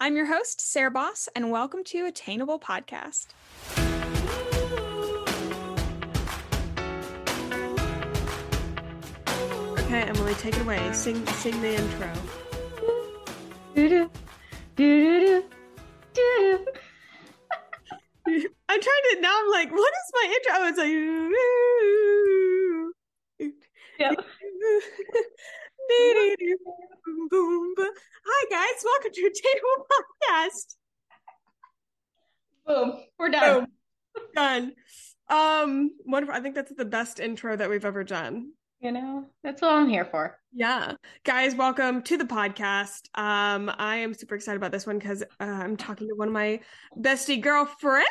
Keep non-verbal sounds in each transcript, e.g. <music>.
I'm your host, Sarah Baus, and welcome to Attainable Podcast. Okay, Emily, take it away. Sing sing the intro. Do-do, do-do-do, do-do. I'm trying to now I'm like, what is my intro? Oh, it's like Yep. <laughs> Boom, boom, boom. Hi guys, welcome to Table Podcast. Boom. We're done. Boom. Done. Um, wonderful. I think that's the best intro that we've ever done. You know, that's what I'm here for. Yeah. Guys, welcome to the podcast. Um, I am super excited about this one because uh, I'm talking to one of my bestie girlfriends.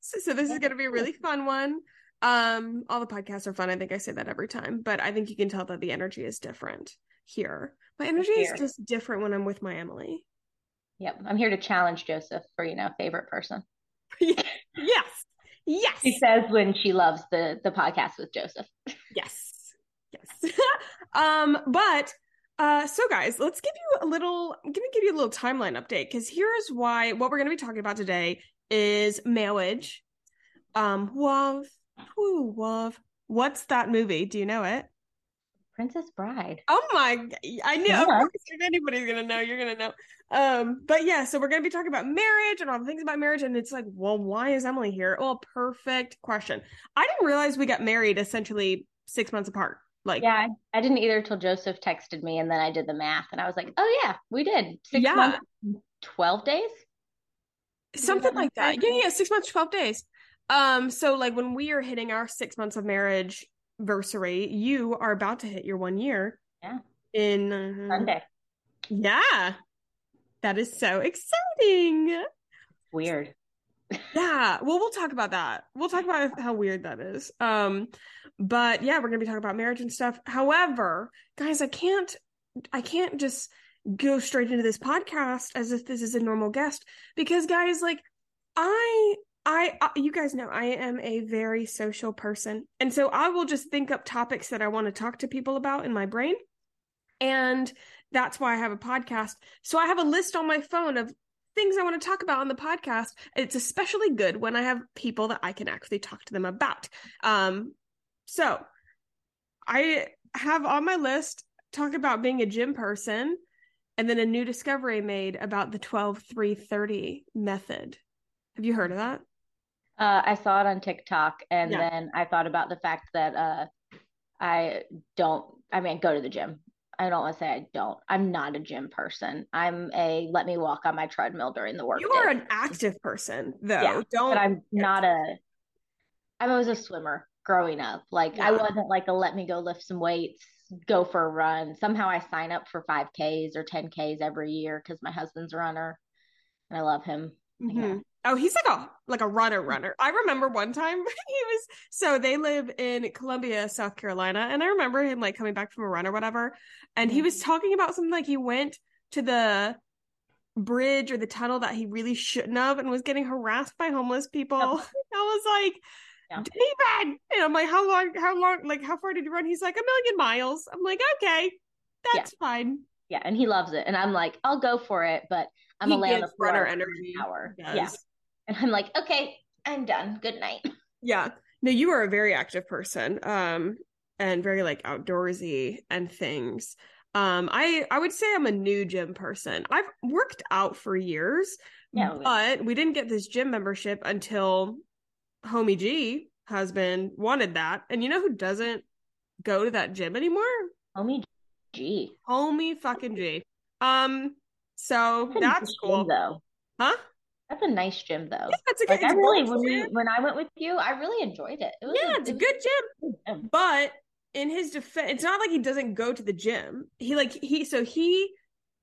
So this is going to be a really fun one. Um, all the podcasts are fun. I think I say that every time, but I think you can tell that the energy is different here. My energy is just different when I'm with my Emily. Yep. I'm here to challenge Joseph for, you know, favorite person. <laughs> yes. Yes. She says when she loves the the podcast with Joseph. Yes. Yes. <laughs> um, but uh so guys, let's give you a little I'm gonna give you a little timeline update because here's why what we're gonna be talking about today is marriage. Um Wav. Woo Wav. What's that movie? Do you know it? Princess Bride. Oh my I knew Yeah. if anybody's gonna know, you're gonna know. Um, but yeah, so we're gonna be talking about marriage and all the things about marriage, and it's like, well, why is Emily here? Well, perfect question. I didn't realize we got married essentially six months apart. Like Yeah, I, I didn't either till Joseph texted me and then I did the math and I was like, oh yeah, we did. Six Yeah. months, 12 days? something like that yeah yeah six months 12 days um so like when we are hitting our six months of marriage anniversary you are about to hit your one year Yeah. in uh, Sunday. yeah that is so exciting Weird. yeah well we'll talk about that we'll talk about how weird that is um but yeah we're gonna be talking about marriage and stuff however guys i can't i can't just go straight into this podcast as if this is a normal guest because guys like i I, you guys know I am a very social person. And so I will just think up topics that I want to talk to people about in my brain. And that's why I have a podcast. So I have a list on my phone of things I want to talk about on the podcast. It's especially good when I have people that I can actually talk to them about. Um so I have on my list talk about being a gym person and then a new discovery made about the 12 3 30 method. Have you heard of that? Uh, I saw it on TikTok and Yeah. then I thought about the fact that uh, I don't, I mean, go to the gym. I don't want to say I don't. I'm not a gym person. I'm a let me walk on my treadmill during the work. You are an active person, though. Yeah, Don't. but I'm not a. I was a swimmer growing up. Like I wasn't like a let me go lift some weights, go for a run. Somehow I sign up for 5Ks or 10Ks every year because my husband's a runner, and I love him. Mhm. Oh, he's like a like a runner runner. I remember one time <laughs> he was so they live in Columbia, South Carolina, and I remember him like coming back from a run or whatever, and he was mm-hmm. talking about something like he went to the bridge or the tunnel that he really shouldn't have and was getting harassed by homeless people. Yep. <laughs> I was like, Yeah. David, and I'm like, how long? How long? Like, how far did you run? He's like, a million miles. I'm like, okay, that's fine. Yeah, and he loves it, and I'm like, I'll go for it, but I'm He gonna lay on the gives floor runner energy. hour. He Yeah. And I'm like, okay, I'm done. Good night. Yeah. No, you are a very active person. Um and very like outdoorsy and things. Um I I would say I'm a new gym person. I've worked out for years, Yeah, but we didn't get this gym membership until Homie G husband wanted that. And you know who doesn't go to that gym anymore? Homie G. Homie fucking G. Um so That's that's cool. though. Huh? That's a nice gym, though. Yeah, it's a good Like I it's really, when we when I went with you, I really enjoyed it. It was Yeah, it's a it was good gym. good gym. but in his defense it's not like he doesn't go to the gym. He like he so he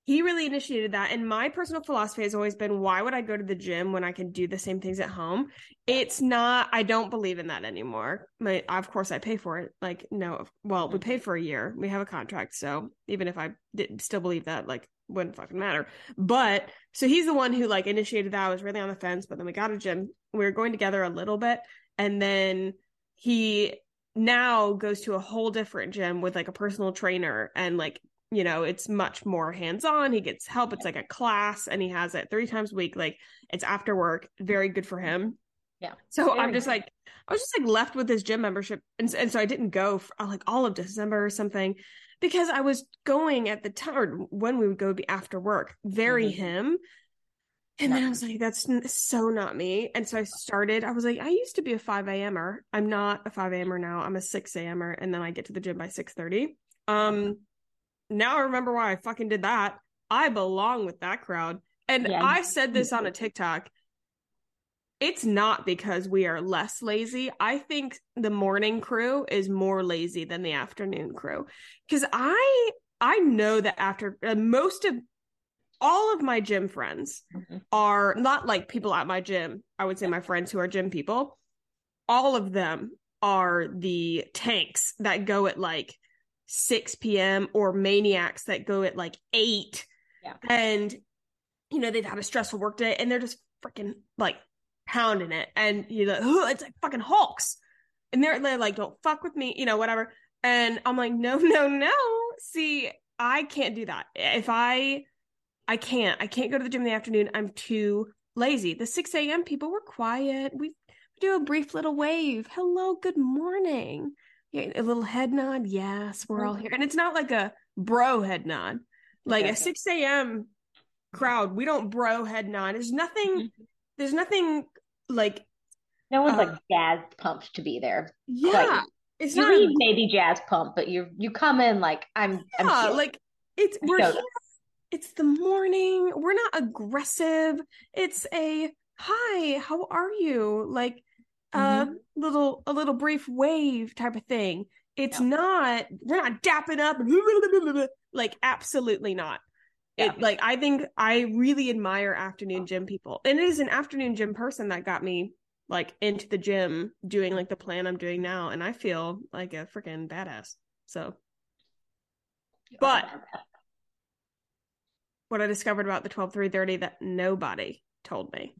he really initiated that. And my personal philosophy has always been why would i go to the gym when i can do the same things at home? It's not i don't believe in that anymore. My of course i pay for it. Like no well we mm-hmm. paid for a year. We have a contract. So even if i did still believe that like wouldn't fucking matter but so he's the one who like initiated that i was really on the fence but then we got a gym we were going together a little bit and then he now goes to a whole different gym with like a personal trainer and like you know, it's much more hands on. He gets help. It's like a class and he has it three times a week. Like it's after work. Very good for him. Yeah. So Very I'm just good. like, I was just like left with his gym membership. And, and so I didn't go for like all of December or something because I was going at the time or when we would go be after work, very Mhm. him. And then I was like, that's so not me. And so I started, I was like, I used to be a 5 a.m.er. I'm not a 5 a.m.er now. I'm a 6 a.m.er. And then I get to the gym by 6.30. Um, now I remember why I fucking did that. I belong with that crowd. And Yeah. I said this on a <laughs> TikTok. It's not because we are less lazy. I think the morning crew is more lazy than the afternoon crew. Cause I I know that after uh, most of all of my gym friends Mhm. are not like people at my gym. I would say my friends who are gym people. All of them are the tanks that go at like 6 p.m. or maniacs that go at like 8. Yeah. And, you know, they've had a stressful work day and they're just freaking like pounding it. And, you "Ugh, it's like fucking Hulks. And they're, they're like, don't fuck with me, you know, whatever. And I'm like, no, <laughs> no, no. See, I can't do that. If I, I can't. I can't go to the gym in the afternoon. I'm too lazy. The 6 a.m. people were quiet. We do a brief little wave. Hello, good morning. Yeah, a little head nod. Yes, we're all here. And it's not like a bro head nod. Like Okay. a 6 a.m. crowd, we don't bro head nod. There's nothing, Mhm. there's nothing like, No one's Uh, like jazz pumped to be there. yeah. It's You not leave maybe jazz pumped, but you you come in like I'm. I'm yeah, here. like it's we're showed here. It's the morning. We're not aggressive. It's a hi, how are you? Like a Mm-hmm. little a little brief wave type of thing. It's not we're not dapping up <laughs> like absolutely not. Yeah. It like I think I really admire afternoon gym people. And it is an afternoon gym person that got me like into the gym doing like the plan I'm doing now and I feel like a freaking badass. So but- what I discovered about the 12 330 that nobody told me.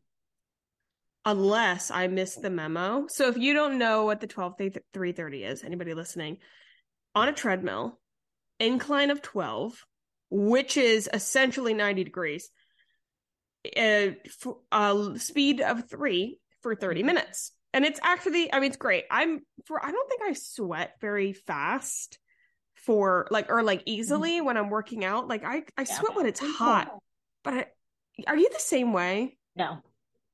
Unless I missed the memo. So if you don't know what the 12 330 is, anybody listening, on a treadmill, incline of 12, which is essentially 90 degrees, uh, f- uh, speed of three for 30 minutes. And it's actually, I mean, it's great. I'm for, I don't think I sweat very fast for like, or like easily when I'm working out. Like I, I Yeah. sweat when it's hot, but I, are you the same way? No.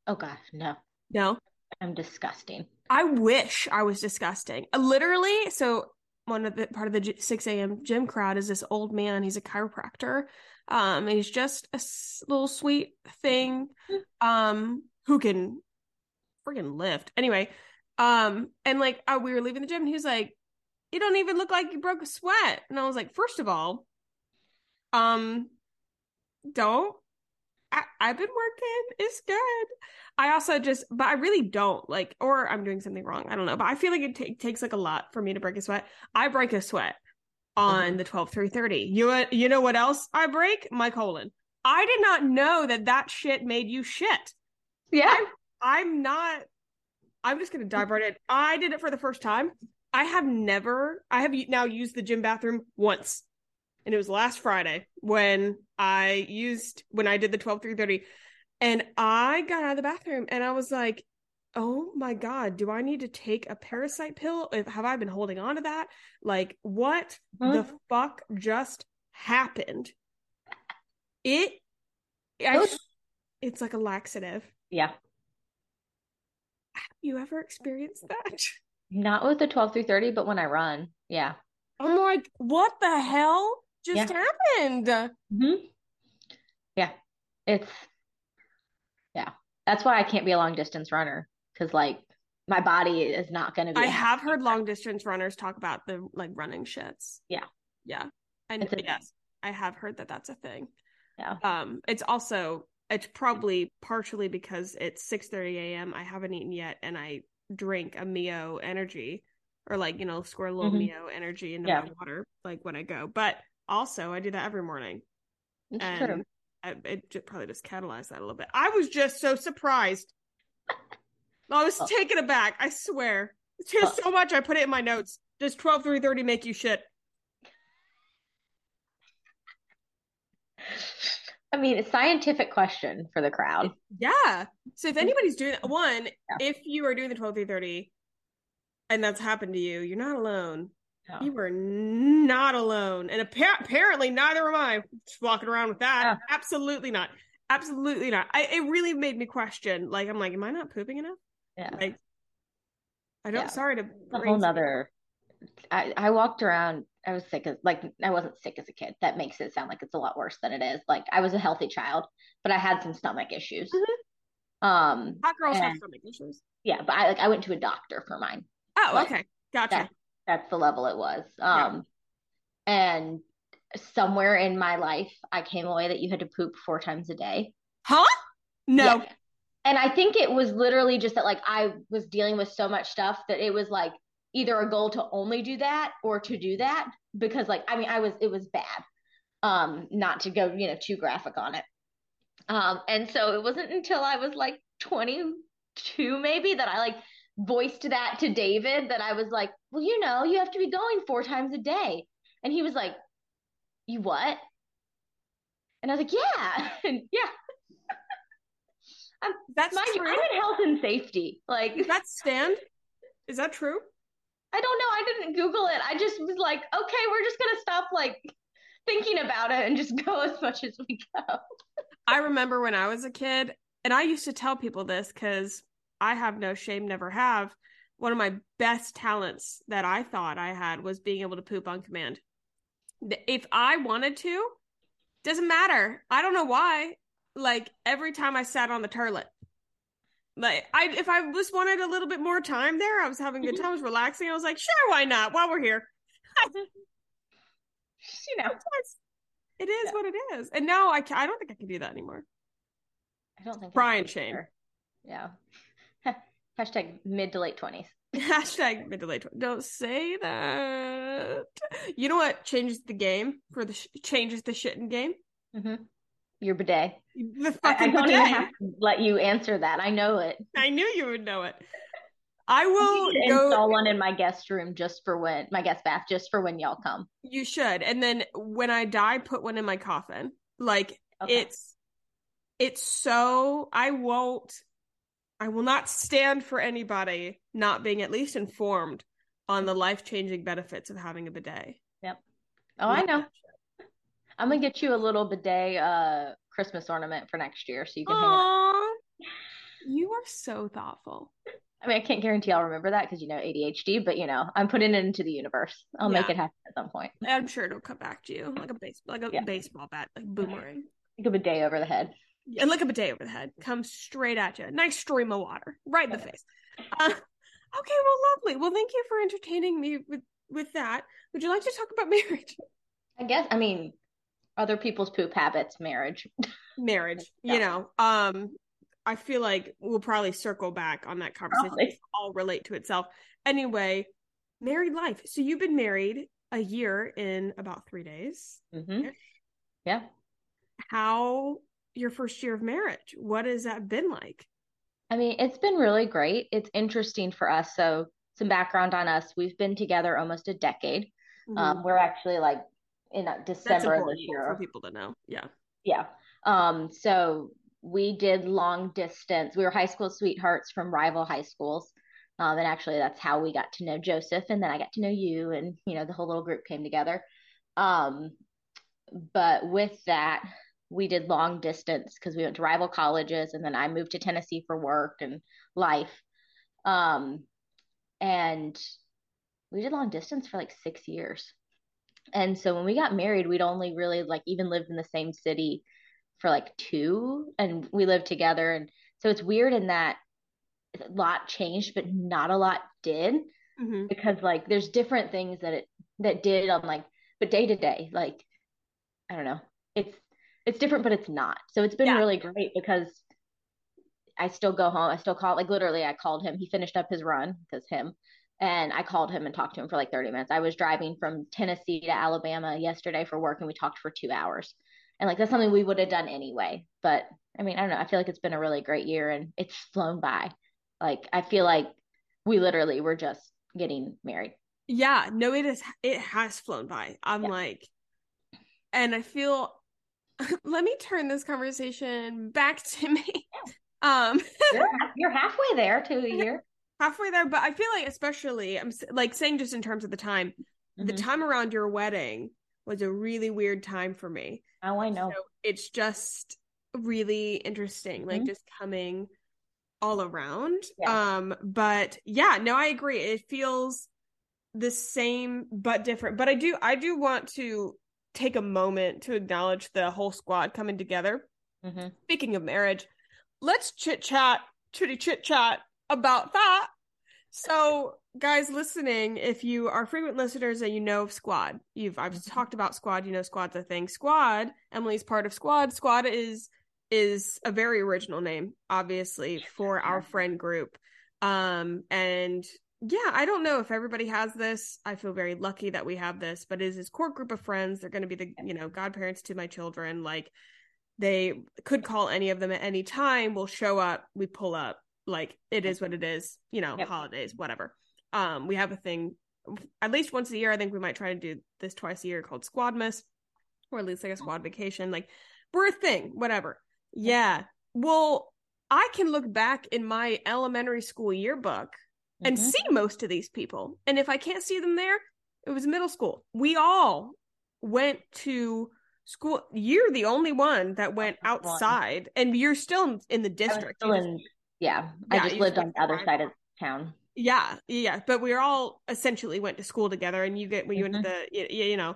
Oh gosh, no. No. I'm disgusting. I wish I was disgusting. Literally, so one of the part of the 6 a.m. gym crowd is this old man. He's a chiropractor. Um, he's just a little sweet thing, um, who can freaking lift. Anyway, um, and like uh, we were leaving the gym, and he was like, "You don't even look like you broke a sweat." And I was like, first of all, um, don't. I, I've been working. It's good. I also just, but I really don't like, or I'm doing something wrong. I don't know. But I feel like it ta- takes like a lot for me to break a sweat. I break a sweat on the 12 330. You, uh, you know what else I break? My colon. I did not know that that shit made you shit. Yeah. I'm not, I'm just going to dive right in. I did it for the first time. I have never, I have now used the gym bathroom once. And it was last Friday when I used, when I did the 12 330. And I got out of the bathroom and I was like, oh my God, do I need to take a parasite pill? If- Have I been holding on to that? Like, what the Mhm. fuck just happened? It, I, it's like a laxative. Yeah. Have You ever experienced that? Not with the 12 through 30, but when I run. Yeah. I'm like, what the hell just Yeah. happened? hmm Yeah. It's, yeah. That's why I can't be a long distance runner because, like, my body is not going to be. I have heard long distance runners talk about the like running shits. Yeah. Yeah. And It's a yes, I have heard that that's a thing. Yeah. Um, it's also it's probably partially because it's 6:30 a.m. I haven't eaten yet, and I drink a Mio energy or like you know squirt a little Mhm. Mio energy into Yeah. my water like when I go. But also I do that every morning, It's and true. I, it ju- probably just catalyzed that a little bit. I was just so surprised. <laughs> I was Oh. taken aback. I swear. There's Oh. so much. I put it in my notes. Does 12 330 make you shit? <laughs> I mean, a scientific question for the crowd. Yeah. So if mm-hmm. anybody's doing that, one, yeah. if you are doing the 12 through 30 and that's happened to you, you're not alone. No. You were not alone. And apparently neither am I just walking around with that. Yeah. Absolutely not. Absolutely not. I, it really made me question. Like, I'm like, am I not pooping enough? Yeah. Like, I don't, yeah. sorry to. A whole nother. I, I walked around I was sick as like I wasn't sick as a kid. That makes it sound like it's a lot worse than it is. Like I was a healthy child, but I had some stomach issues. Mm-hmm. Um, hot girls and, have stomach issues. Yeah, but I like I went to a doctor for mine. Oh, okay, gotcha. That, that's the level it was. Um, yeah. and somewhere in my life, I came away that you had to poop four times a day. Huh? No. Yeah. And I think it was literally just that like I was dealing with so much stuff that it was like either a goal to only do that or to do that because like I mean I was it was bad. Um not to go, you know, too graphic on it. Um and so it wasn't until I was like 22 maybe that I like voiced that to David that I was like, "Well, you know, you have to be going four times a day." And he was like, "You what?" And I was like, "Yeah." <laughs> and yeah. <laughs> I'm, That's mind true. I'm in health and safety. Like Does that stand? Is that true? I don't know. I didn't Google it. I just was like, okay, we're just gonna stop like thinking about it and just <laughs> go as much as we go. I remember when I was a kid, and I used to tell people this because I have no shame, never have. One of my best talents that I thought I had was being able to poop on command. If I wanted to, doesn't matter. I don't know why. Like every time I sat on the toilet, like I if I just wanted a little bit more time there, I was having a good mm-hmm. time, I was relaxing. I was like, sure, why not? While we're here, <laughs> you know, it is yeah. what it is. And now I I don't think I can do that anymore. I don't think Brian Shane. Yeah. Hashtag mid to late twenties. <laughs> Hashtag mid to late 20s. Don't say that. You know what changes the game for the sh- changes the shit in game? Mm-hmm your bidet. The fucking I, I don't bidet. even have to let you answer that. I know it. I knew you would know it. I will go install one in my guest room just for when my guest bath, just for when y'all come. You should, and then when I die, put one in my coffin. Like okay. it's, it's so I won't, I will not stand for anybody not being at least informed on the life changing benefits of having a bidet. Yep. Oh, I know. I'm gonna get you a little bidet uh Christmas ornament for next year so you can Aww. hang it. You are so thoughtful. I mean, I can't guarantee I'll remember that because you know ADHD, but you know, I'm putting it into the universe. I'll yeah. make it happen at some point. I'm sure it'll come back to you like a base, like a yeah. baseball bat, like boomerang. Like a bidet over the head. And look like a bidet over the head, comes straight at you. Nice stream of water, right in the face. Uh, okay, well, lovely. Well, thank you for entertaining me with with that. Would you like to talk about <laughs> marriage? I guess. I mean, other people's poop habits marriage marriage <laughs> yeah. you know um i feel like we'll probably circle back on that conversation all relate to itself anyway married life so you've been married a year in about three days mm-hmm. yeah how your first year of marriage what has that been like i mean it's been really great it's interesting for us so some background on us we've been together almost a decade mm-hmm. um, we're actually like in December of this year. For people to know. Yeah. Yeah. Um, so we did long distance. We were high school sweethearts from rival high schools. Um, and actually that's how we got to know Joseph and then I got to know you and you know the whole little group came together. Um, but with that we did long distance because we went to rival colleges and then I moved to Tennessee for work and life. Um, and we did long distance for like six years. And so when we got married, we'd only really like even lived in the same city for like two and we lived together. And so it's weird in that a lot changed, but not a lot did mm-hmm. because like there's different things that it that did on like but day to day, like I don't know. It's it's different, but it's not. So it's been yeah. really great because I still go home. I still call like literally I called him. He finished up his run because him and I called him and talked to him for like 30 minutes. I was driving from Tennessee to Alabama yesterday for work and we talked for two hours. And like that's something we would have done anyway. But I mean, I don't know. I feel like it's been a really great year and it's flown by. Like I feel like we literally were just getting married. Yeah, no, it is it has flown by. I'm yeah. like and I feel <laughs> let me turn this conversation back to me. <laughs> Um, <laughs> you're, you're halfway there to a year. halfway there, but I feel like, especially, I'm like saying just in terms of the time, mm-hmm. the time around your wedding was a really weird time for me. Oh, I know. So it's just really interesting, mm-hmm. like just coming all around. Yeah. Um, but yeah, no, I agree. It feels the same but different. But I do I do want to take a moment to acknowledge the whole squad coming together. Mm-hmm. Speaking of marriage, let's chit chat, chitty chit chat about that. So, guys listening, if you are frequent listeners and you know of Squad, you've I've mm-hmm. talked about Squad. You know, Squad's a thing. Squad. Emily's part of Squad. Squad is is a very original name, obviously, for our friend group. Um, and yeah, I don't know if everybody has this. I feel very lucky that we have this, but it is this core group of friends. They're going to be the, you know, godparents to my children. Like they could call any of them at any time. We'll show up, we pull up. Like it is what it is, you know, yep. holidays, whatever. Um, we have a thing at least once a year. I think we might try to do this twice a year called Squadmas, or at least like a squad vacation. Like we're a thing, whatever. Yeah. Well, I can look back in my elementary school yearbook and mm-hmm. see most of these people. And if I can't see them there, it was middle school. We all went to school. You're the only one that went outside, and you're still in the district. In, yeah, I just lived on the other side of <laughs> town. Yeah, yeah, but we all essentially went to school together, and you get when you mm-hmm. went to the you, you know,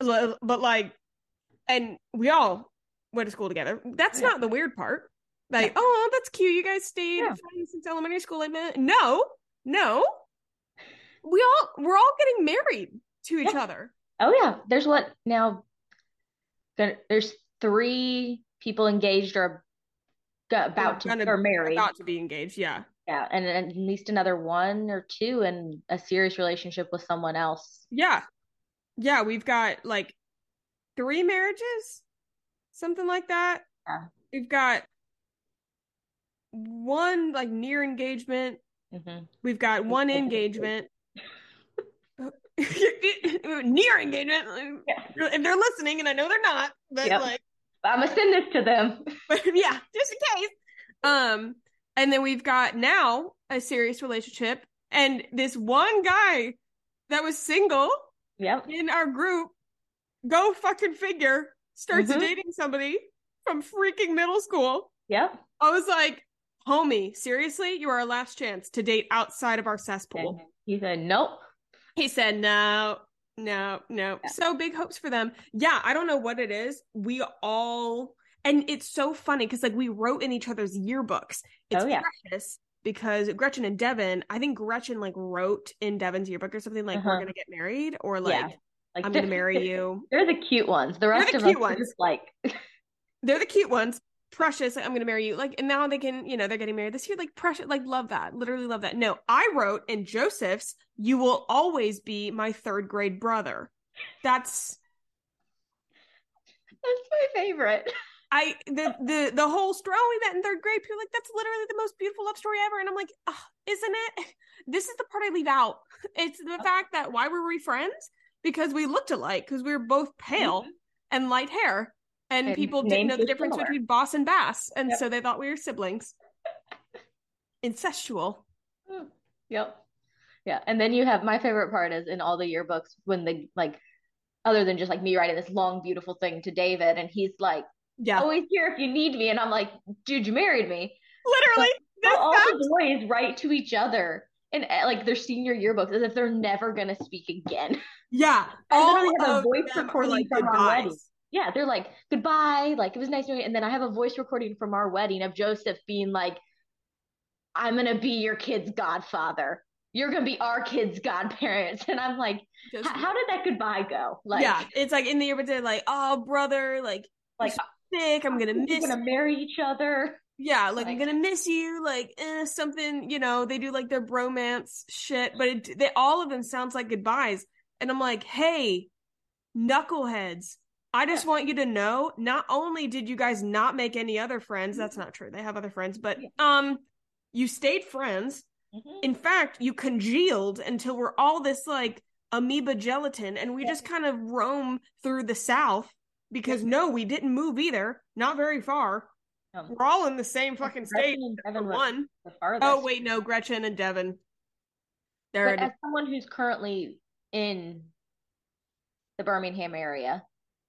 but like, and we all went to school together. That's yeah. not the weird part. Like, yeah. oh, that's cute. You guys stayed yeah. since elementary school. I Like, no, no. We all we're all getting married to each yeah. other. Oh yeah. There's what now there's three people engaged or about to or married. About to be engaged, yeah. Yeah, and, and at least another one or two in a serious relationship with someone else. Yeah. Yeah, we've got like three marriages, something like that. Yeah. We've got one like near engagement. Mm-hmm. We've got one engagement. <laughs> near engagement. Yeah. If they're listening, and I know they're not, but yep. like I'm gonna send this to them. But <laughs> yeah, just in case. Um, and then we've got now a serious relationship, and this one guy that was single yep. in our group, go fucking figure, starts mm-hmm. dating somebody from freaking middle school. Yep. I was like, homie, seriously, you are our last chance to date outside of our cesspool. He said, nope. He said, no, no, no. Yeah. So big hopes for them. Yeah, I don't know what it is. We all, and it's so funny because like we wrote in each other's yearbooks. It's oh, yeah. precious because Gretchen and Devin, I think Gretchen like wrote in Devin's yearbook or something like, uh-huh. we're going to get married or like, yeah. like I'm going <laughs> to marry you. They're the cute ones. The rest the of cute us ones. just like, <laughs> they're the cute ones precious like, i'm gonna marry you. Like and now they can you know they're getting married this year. Like precious like love that. Literally love that. No i wrote in joseph's you will always be my third grade brother. That's that's my favorite. <laughs> I the the the whole story oh, we met in third grade. People like that's literally the most beautiful love story ever. And i'm like oh, isn't it? <laughs> This is the part i leave out. <laughs> It's the oh. fact that why were we friends? Because we looked alike because we were both pale mm-hmm. and light hair and, and people didn't know the difference similar. between boss and bass. And yep. so they thought we were siblings. Incestual. Yep. Yeah. And then you have my favorite part is in all the yearbooks when the like other than just like me writing this long beautiful thing to david and he's like yeah. Always here if you need me. And i'm like dude you married me. Literally. So, all the boys write to each other in eh, like their senior yearbooks as if they're never gonna speak again. Yeah. All I have a voice recording like from wedding yeah, they're like, goodbye. Like, it was nice knowing you. And then I have a voice recording from our wedding of Joseph being like, I'm going to be your kid's godfather. You're going to be our kid's godparents. <laughs> And I'm like, how did that goodbye go? Like, yeah, it's like in the but they're like, oh, brother, like, like sick. I'm going to miss. We're going to marry each other. Yeah, like, like, I'm gonna miss you, like eh, something, you know. They do like their bromance shit, but it, they all of them sounds like goodbyes, and I'm like, hey, knuckleheads, I just yeah. want you to know not only did you guys not make any other friends, that's not true. They have other friends, but yeah. um you stayed friends. Mm-hmm. In fact, you congealed until we're all this like amoeba gelatin and we yeah. just kind of roam through the south because no, we didn't move either. Not very far. Um, We're all in the same fucking state. One. Oh wait, no, Gretchen and Devin. They're But as someone who's currently in the Birmingham area,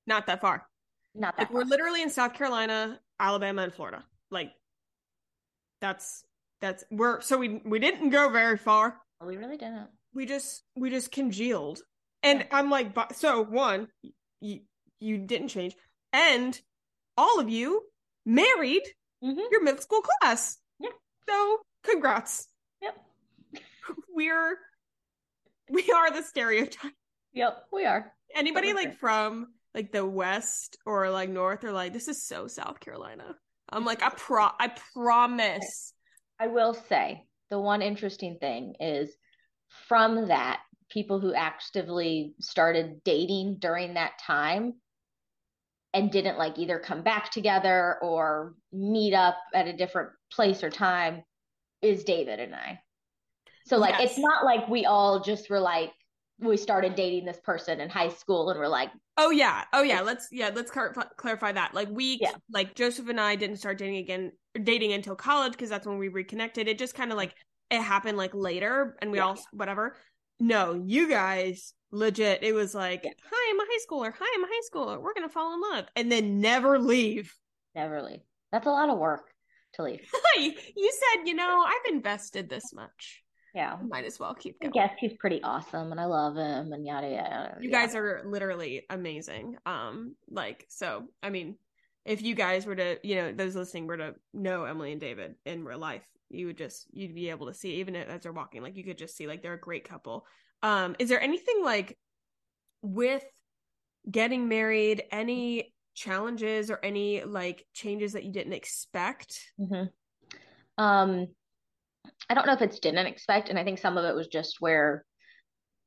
not that far. not that Like we're literally in South Carolina, Alabama, and Florida. Like that's that's we're so we we didn't go very far. we really didn't. We just we just congealed, and Yeah. I'm like, so one, you you didn't change, and all of you married hmm your middle school class. Yeah. So congrats. Yep. We're we are the stereotype. Yep, we are. Anybody like from like the west or like north are like, this is so South Carolina. I'm like, I pro I promise. I will say the one interesting thing is from that, people who actively started dating during that time and didn't like either come back together or meet up at a different place or time is David and I. So like Yes. it's not like we all just were like we started dating this person in high school and we're like Oh yeah. Oh yeah. Let's yeah, let's clar- clarify that. Like we Yeah. like Joseph and I didn't start dating again dating until college because that's when we reconnected. It just kind of like it happened like later and we Yeah. all whatever. No, you guys legit it was like, Yeah. "Hi, I'm a high schooler. Hi, I'm a high schooler. We're going to fall in love." And then never leave. never leave. That's a lot of work to leave. <laughs> you said, "You know, I've invested this much. Yeah. Might as well keep I going." guess he's pretty awesome and I love him and yada yada. You yeah. guys are literally amazing. Um, like so. I mean, if you guys were to, you know, those listening were to know Emily and David in real life, you would just you'd be able to see even as they're walking, like you could just see like they're a great couple. Um, is there anything like with getting married, any challenges or any like changes that you didn't expect? hmm Um, I don't know if it's didn't expect, and I think some of it was just where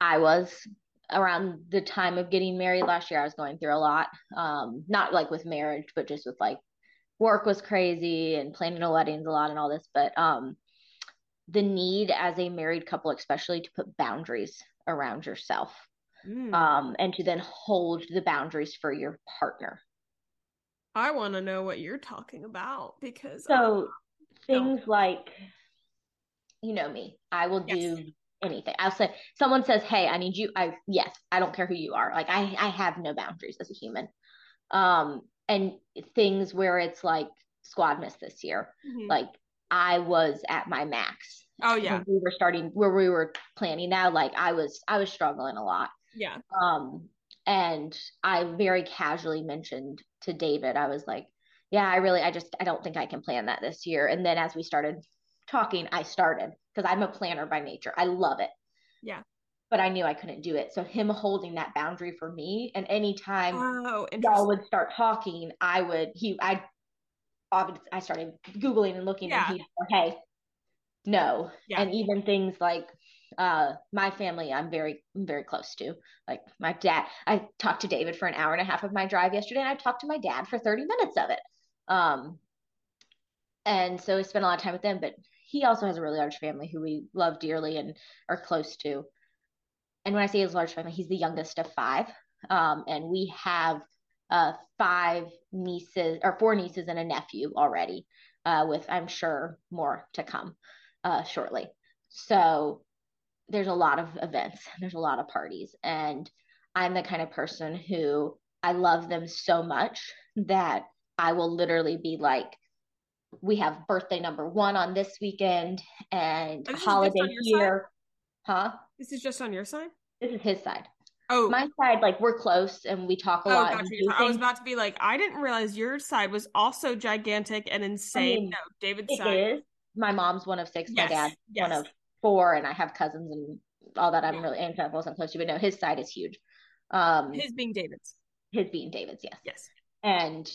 I was around the time of getting married last year. I was going through a lot, um, not like with marriage, but just with like work was crazy and planning a weddings a lot and all this. But um, the need as a married couple, especially to put boundaries around yourself, Mm. um, and to then hold the boundaries for your partner. I want to know what you're talking about because So things like, you know me, I will Yes. do anything. I'll say someone says, "Hey, I need you." I yes, I don't care who you are. Like I I have no boundaries as a human. Um, and things where it's like Squadmas this year. mhm. Like I was at my max. oh yeah, we were starting where we were planning now. Like I was I was struggling a lot. yeah. Um, and I very casually mentioned to David, I was like, yeah, I really, I just, I don't think I can plan that this year. And then as we started talking, I started because I'm a planner by nature. I love it. Yeah. But I knew I couldn't do it. So him holding that boundary for me, and anytime Oh, y'all would start talking, I would, he, I, obviously, I started Googling and looking, Yeah. and go, hey, no. Yeah. And even things like, uh my family i'm very I'm very close to like my dad i talked to david for an hour and a half of my drive yesterday and i talked to my dad for 30 minutes of it um and so i spent a lot of time with them but he also has a really large family who we love dearly and are close to. And when i say his large family he's the youngest of five. Um and we have uh five nieces or four nieces and a nephew already uh with i'm sure more to come uh shortly. So there's a lot of events, there's a lot of parties, and I'm the kind of person who I love them so much that I will literally be like, we have birthday number one on this weekend and And this is just holiday here. Huh? This is just on your side. This is his side. Oh, My side, like we're close and we talk a oh, lot. gotcha. and do your side. I was about to be like, I didn't realize your side was also gigantic and insane. mean, no, David's It side. is. My mom's one of six. Yes, My dad's yes. one of four, and I have cousins and all that. I'm Yeah. really and I wasn't close to, but no, his side is huge. Um, His being David's. his being David's, yes. Yes. And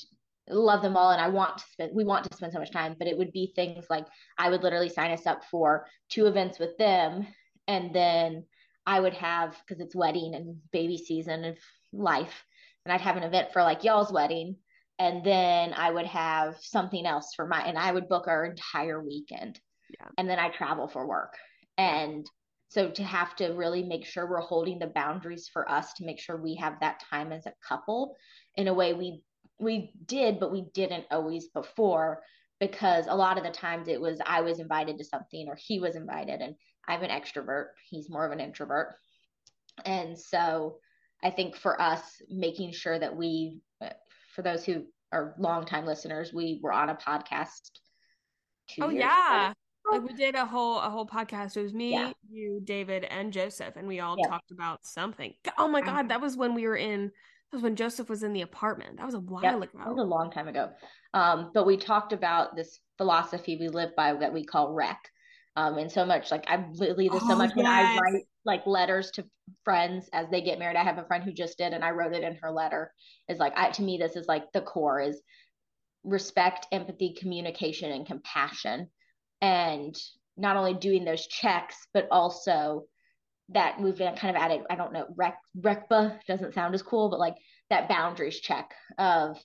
love them all. And I want to spend, we want to spend so much time, but it would be things like I would literally sign us up for two events with them. And then I would have, because it's wedding and baby season of life, and I'd have an event for like y'all's wedding. And then I would have something else for my, and I would book our entire weekend. Yeah. And then I travel for work. And so to have to really make sure we're holding the boundaries for us to make sure we have that time as a couple in a way we we did but we didn't always before because a lot of the times it was I was invited to something or he was invited and I'm an extrovert he's more of an introvert and so I think for us making sure that we for those who are longtime listeners we were on a podcast oh yeah ago like we did a whole a whole podcast. It was me, yeah. you, David, and Joseph, and we all yeah. talked about something. Oh my god, that was when we were in. Was when Joseph was in the apartment. That was a while yeah, ago. That was a long time ago. Um, but we talked about this philosophy we live by that we call RECC. Um, and so much like I literally this oh, so much yes. when I write like letters to friends as they get married. I have a friend who just did, and I wrote it in her letter. Is like I to me this is like the core is respect, empathy, communication, and compassion and not only doing those checks, but also that we've kind of added, I don't know, RECC, RECBA doesn't sound as cool, but like that boundaries check of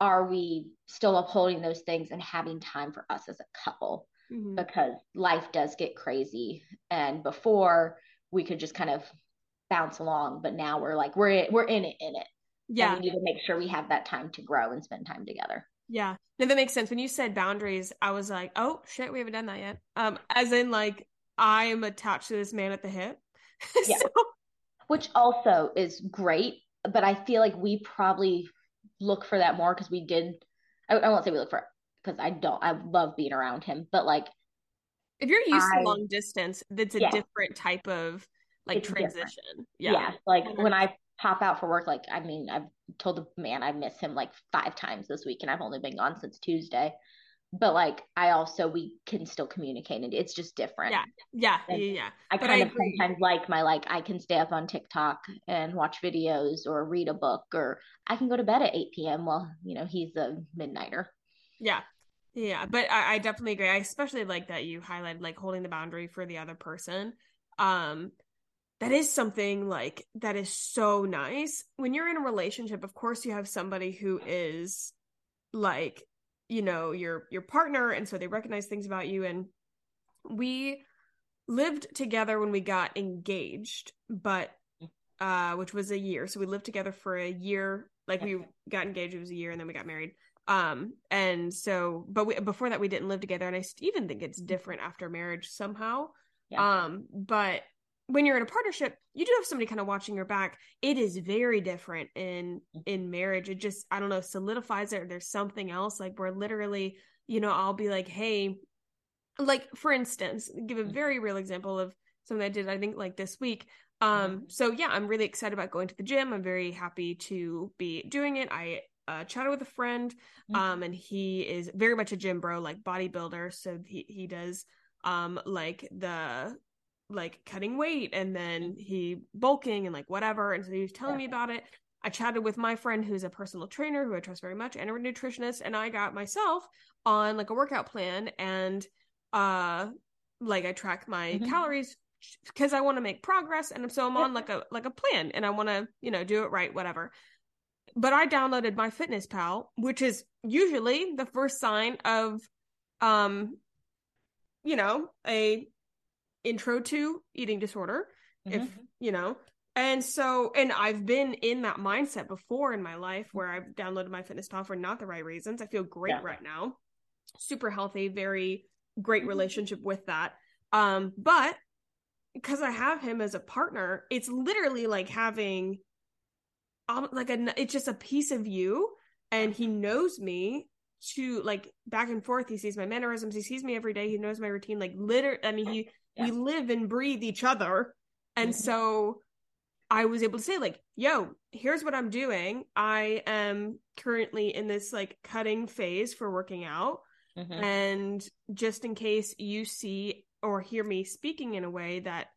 are we still upholding those things and having time for us as a couple? Mm-hmm. Because life does get crazy. And before we could just kind of bounce along, but now we're like, we're, we're in it, in it. Yeah. And we need to make sure we have that time to grow and spend time together. Yeah. No, that makes sense. When you said boundaries, I was like, oh shit, we haven't done that yet. Um, as in like I am attached to this man at the hip. <laughs> Yeah. so... Which also is great, but I feel like we probably look for that more because we did I, I, won't say we look for it because I don't I love being around him, but like if you're used I, to long distance, that's a yeah. different type of like it's transition. Yeah. Yeah. Like when I pop out for work. Like, I mean, I've told the man I miss him like five times this week, and I've only been gone since Tuesday. But like, I also we can still communicate, and it's just different. Yeah, yeah, and yeah. I but kind I of agree. sometimes like my like I can stay up on TikTok and watch videos or read a book, or I can go to bed at eight p.m. while you know he's a midnighter. Yeah, yeah, but I, I, definitely agree. I especially like that you highlighted like holding the boundary for the other person. Um, that is something like that is so nice when you're in a relationship of course you have somebody who is like you know your your partner and so they recognize things about you. And we lived together when we got engaged but uh which was a year. So we lived together for a year. Like we got engaged it was a year and then we got married. Um and so but we, before that we didn't live together. And i even think it's different after marriage somehow. Yeah. um but when you're in a partnership you do have somebody kind of watching your back it is very different in mm. in marriage it just i don't know solidifies it or there's something else like where literally you know i'll be like hey like for instance give a mm. very real example of something i did i think like this week um mm-hmm. so yeah i'm really excited about going to the gym i'm very happy to be doing it i uh, chatted with a friend mm-hmm. um and he is very much a gym bro like bodybuilder so he, he does um like the like cutting weight and then he bulking and like whatever. And so he was telling me about it. I chatted with my friend who's a personal trainer who I trust very much and a nutritionist, and I got myself on like a workout plan and uh like I track my mm-hmm. calories because I want to make progress and so I'm on like a like a plan and I want to, you know, do it right, whatever. But I downloaded MyFitnessPal, which is usually the first sign of um you know, a intro to eating disorder mm-hmm. if you know. And so and i've been in that mindset before in my life where i've downloaded MyFitnessPal for not the right reasons. I feel great yeah. right now. Super healthy very great mm-hmm. relationship with that. Um but because i have him as a partner it's literally like having um, like a it's just a piece of you and he knows me to like back and forth. He sees my mannerisms. He sees me every day. He knows my routine. Like literally i mean he yeah. we live and breathe each other and mm-hmm. so i was able to say like yo here's what i'm doing i am currently in this like cutting phase for working out mm-hmm. and just in case you see or hear me speaking in a way that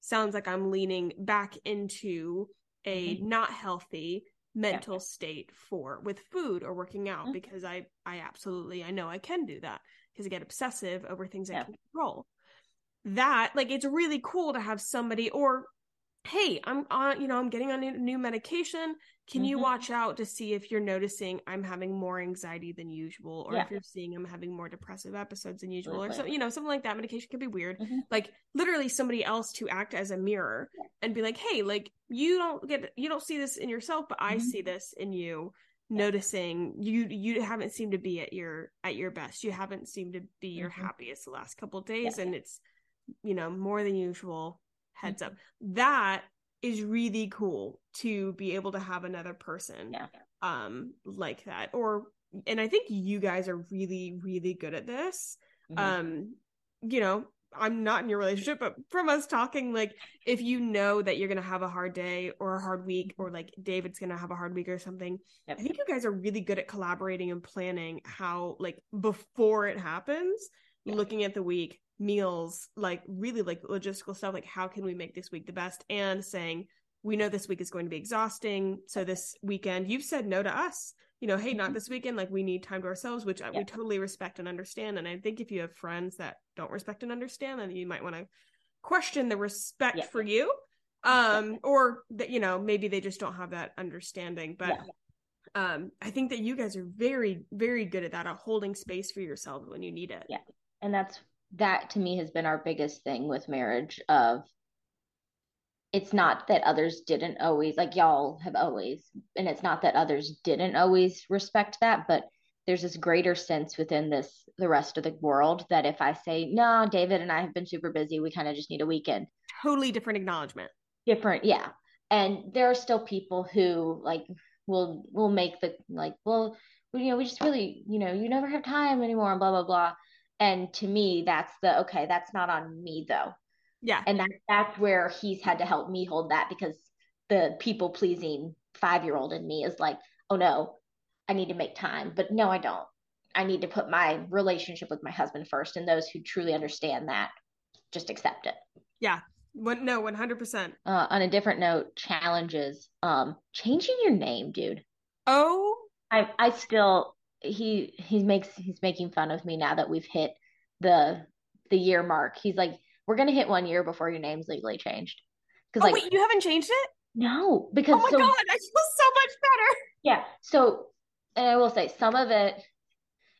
sounds like i'm leaning back into a mm-hmm. not healthy mental yeah. state for with food or working out mm-hmm. because i i absolutely i know i can do that because i get obsessive over things yeah. i can control that like it's really cool to have somebody or hey, I'm on, you know, I'm getting on a new medication. Can you Mhm. watch out to see if you're noticing I'm having more anxiety than usual, or Yeah. if you're seeing I'm having more depressive episodes than usual, or so, you know, something like that. Medication can be weird. Mhm. Like literally somebody else to act as a mirror and be like, hey, like you don't get, you don't see this in yourself, but I Mhm. see this in you. Yeah. Noticing you, you haven't seemed to be at your at your best. You haven't seemed to be your Mhm. happiest the last couple of days, Yeah. and it's, you know, more than usual. Heads Mm-hmm. up that is really cool to be able to have another person Yeah. um like that or and i think you guys are really really good at this Mhm. um you know i'm not in your relationship but from us talking like if you know that you're gonna have a hard day or a hard week or like david's gonna have a hard week or something Yep. i think you guys are really good at collaborating and planning how like before it happens Yeah. looking at the week meals like really like logistical stuff like how can we make this week the best and saying we know this week is going to be exhausting so this weekend you've said no to us you know hey not Mhm. this weekend like we need time to ourselves which I we totally respect and understand and i think if you have friends that don't respect and understand then you might want to question the respect Yeah. for you um or that you know maybe they just don't have that understanding but Yeah. um i think that you guys are very very good at that at holding space for yourselves when you need it Yeah. and that's that to me has been our biggest thing with marriage of it's not that others didn't always like y'all have always and it's not that others didn't always respect that but there's this greater sense within this the rest of the world that if i say no david and i have been super busy we kind of just need a weekend. Totally different acknowledgement. Different yeah. And there are still people who like will will make the like well you know we just really you know you never have time anymore and blah blah blah and to me that's the okay that's not on me though. Yeah. And that that's where he's had to help me hold that because the people pleasing five year old in me is like oh no i need to make time. But no i don't. I need to put my relationship with my husband first and those who truly understand that just accept it. Yeah. One, no 100% uh, on a different note challenges. Um changing your name dude. Oh. I i still he he makes he's making fun of me now that we've hit the the year mark. He's like we're gonna hit one year before your name's legally changed. Because oh like wait you haven't changed it? No because oh my so god i feel so much better. Yeah so and i will say some of it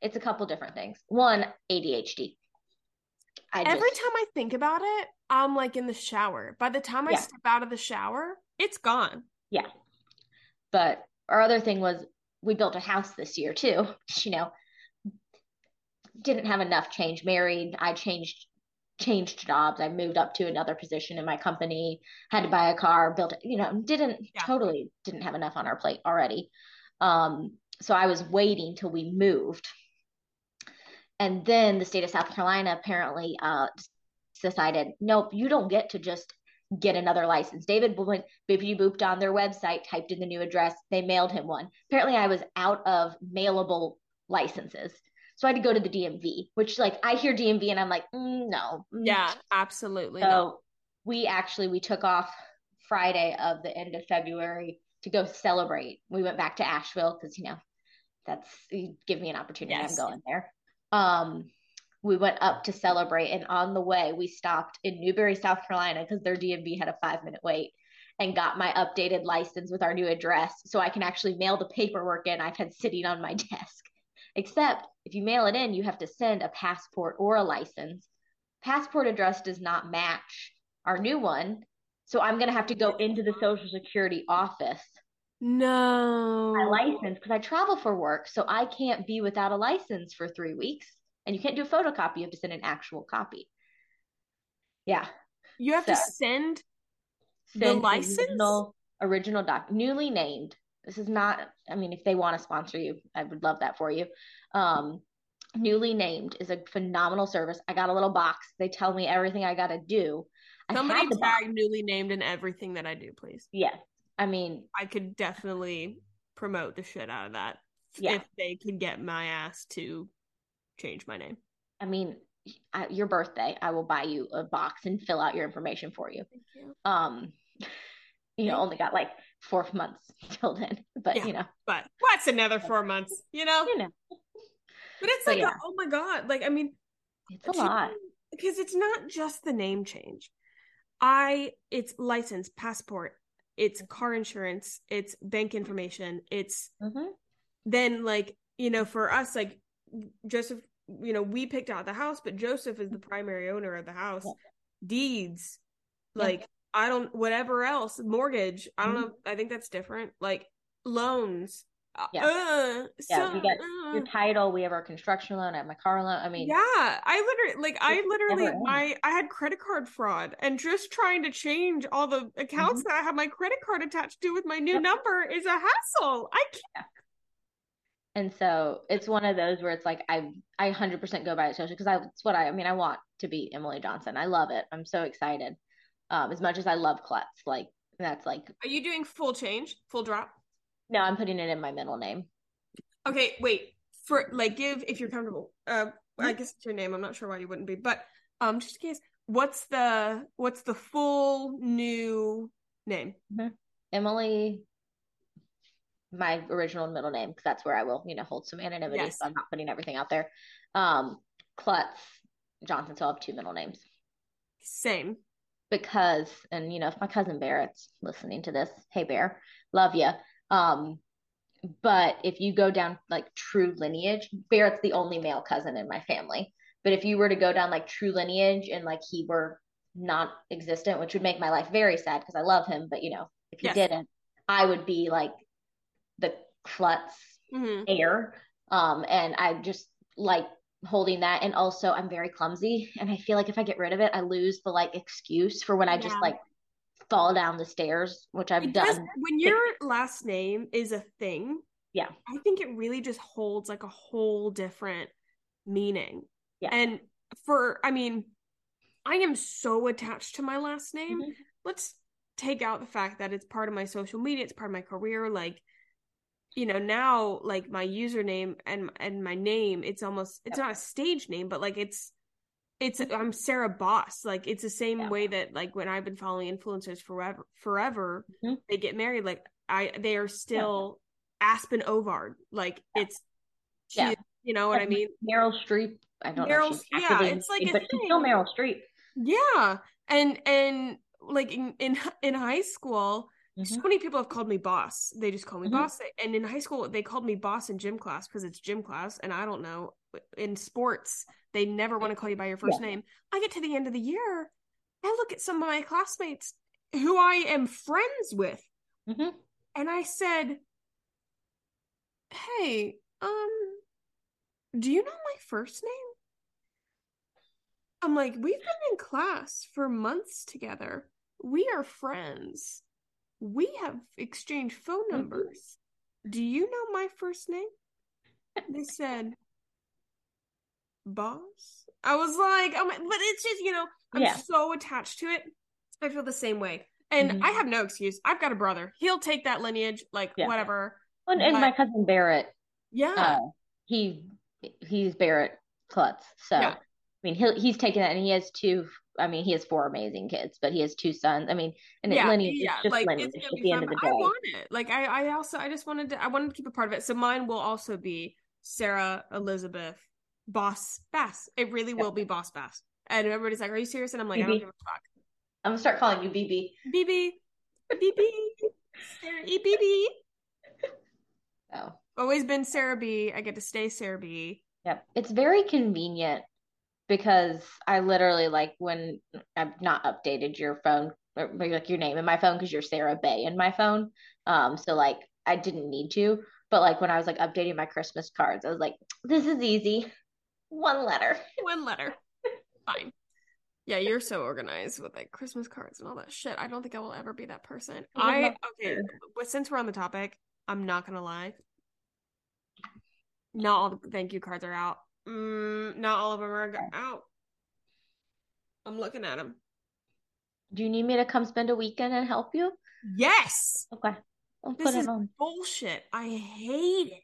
it's a couple different things. One adhd I Every just, time I think about it, I'm like in the shower. By the time I Yeah. step out of the shower, it's gone. yeah. But our other thing was we built a house this year too <laughs> you know. Didn't have enough change married i changed changed jobs i moved up to another position in my company had to buy a car built you know didn't Yeah. totally didn't have enough on our plate already. Um so i was waiting till we moved. And then the state of south carolina apparently uh decided nope you don't get to just get another license david went bippity booped on their website typed in the new address they mailed him one apparently i was out of mailable licenses so i had to go to the dmv which like i hear dmv and i'm like mm, no Mm. Yeah, absolutely. so not. we actually we took off friday of the end of february to go celebrate we went back to asheville because you know that's give me an opportunity Yes. i'm going there um we went up to celebrate and on the way we stopped in newberry south carolina because their dmv had a five minute wait and got my updated license with our new address so i can actually mail the paperwork in i've had sitting on my <laughs> desk except if you mail it in you have to send a passport or a license passport address does not match our new one so i'm going to have to go into the social security office no. my license because I travel for work, so I can't be without a license for three weeks. And you can't do a photocopy; you have to send an actual copy. Yeah, You have to So- send. The license? original, original doc, newly named. This is not. I mean, if they want to sponsor you, I would love that for you. Um, newly named is a phenomenal service. I got a little box. They tell me everything I got to do. I Somebody box. tag newly named in everything that I do, please. Yes, I mean, I could definitely promote the shit out of that Yeah. if they can get my ass to change my name. I mean, I, your birthday, I will buy you a box and fill out your information for you. Thank you. um you know only got like four months <laughs> till then but Yeah. you know But what's another four months? You know? you know But it's But like, yeah. oh my god! Like, I mean, it's a lot because it's not just the name change. I it's license, passport, it's car insurance, it's bank information, it's Mhm. then like you know for us like Joseph, you know we picked out the house, but Joseph is the primary owner of the house. Yeah. Deeds, Yeah. like I don't whatever else mortgage. I don't Mhm. know. I think that's different. Like loans. uh, Yeah. Uh, Yeah, so, we got uh, Your title, we have our construction loan, I have my car loan. I mean, yeah, I literally like I literally my I had credit card fraud and just trying to change all the accounts that I have my credit card attached to with my new Mm-hmm. Yep. number is a hassle. I can't. And so it's one of those where it's like I I 100% go by it social because I it's what I I mean I want to be Emily Johnson. I love it. I'm so excited. Um, as much as I love Klutz, like that's like Are you doing full change, full drop? no, I'm putting it in my middle name. Okay, wait. For like, give if you're comfortable. Uh, I Mhm. guess it's your name. I'm not sure why you wouldn't be, but um, just in case. What's the what's the full new name? Emily, my original middle name because that's where I will you know hold some anonymity. Yes. So I'm not putting everything out there. Um, Klutz Johnson. So I'll have two middle names. Same. because and you know if my cousin barrett's listening to this hey bear love you um but if you go down like true lineage barrett's the only male cousin in my family but if you were to go down like true lineage and like he were not existent which would make my life very sad because i love him but you know if he Yes. didn't i would be like the klutz hmm heir. Um, and I just like holding that. And also, I'm very clumsy, and I feel like if I get rid of it, I lose the like excuse for when I just like fall down the stairs, which I've It done. when your last name is a thing. Yeah. I think it really just holds like a whole different meaning. Yeah. And for I mean, I am so attached to my last name. Mhm. Let's take out the fact that it's part of my social media, it's part of my career like you know, now like my username and and my name, it's almost it's Yep. not a stage name, but like it's it's I'm Sarah Baus. Like it's the same Yeah. way that like when I've been following influencers forever forever, Mhm. they get married. Like I they are still Aspen Ovard. Like it's she, Yeah. you know what I mean? Meryl Streep. I don't know. Meryl- she's yeah, it's like but she's still. Meryl Streep. Yeah. And and like in in, in high school, Mhm. so many people have called me boss. They just call me Mhm. boss. And in high school, they called me boss in gym class because it's gym class. And I don't know. In sports, they never want to call you by your first name. I get to the end of the year, I look at some of my classmates who I am friends with, Mhm. and I said, "Hey, um, do you know my first name?" I'm like, "We've been in class for months together. We are friends. We have exchanged phone Mhm. numbers. Do you know my first name?" They <laughs> said, "Boss." I was like, "Oh my!" But it's just you know, I'm Yeah. so attached to it. I feel the same way, and Mhm. I have no excuse. I've got a brother. He'll take that lineage, like Yeah. whatever. And, and But- my cousin Barrett, Yeah. uh, he he's Barrett Klutz. So Yeah. I mean, he he's taken that, and he has two. I mean, he has four amazing kids, but he has two sons. I mean, and yeah, lineage yeah, just like lineage at the end of the day. I want it. Like I, I also, I just wanted to, I wanted to keep a part of it. So mine will also be Sarah Elizabeth Boss Bass. It really will be Boss Bass. And everybody's like, "Are you serious?" And I'm like, "I don't give a fuck." I'm gonna start calling you BB. BB, BB, Sarah E BB. So <laughs> oh. Always been Sarah B. I get to stay Sarah B. Yep. It's very convenient because I literally like when I've not updated your phone or like your name in my phone because you're Sarah Bay in my phone. Um, so like I didn't need to, but like when I was like updating my Christmas cards, I was like, this is easy. One letter. <laughs> One letter. Fine. Yeah, you're so organized with like Christmas cards and all that shit. I don't think I will ever be that person. I I okay, but since we're on the topic, I'm not gonna lie. Not all the thank you cards are out. Mm, not all of them are go- out. I'm looking at them. Do you need me to come spend a weekend and help you? Yes, Okay. I'll this is on. bullshit. I hate it.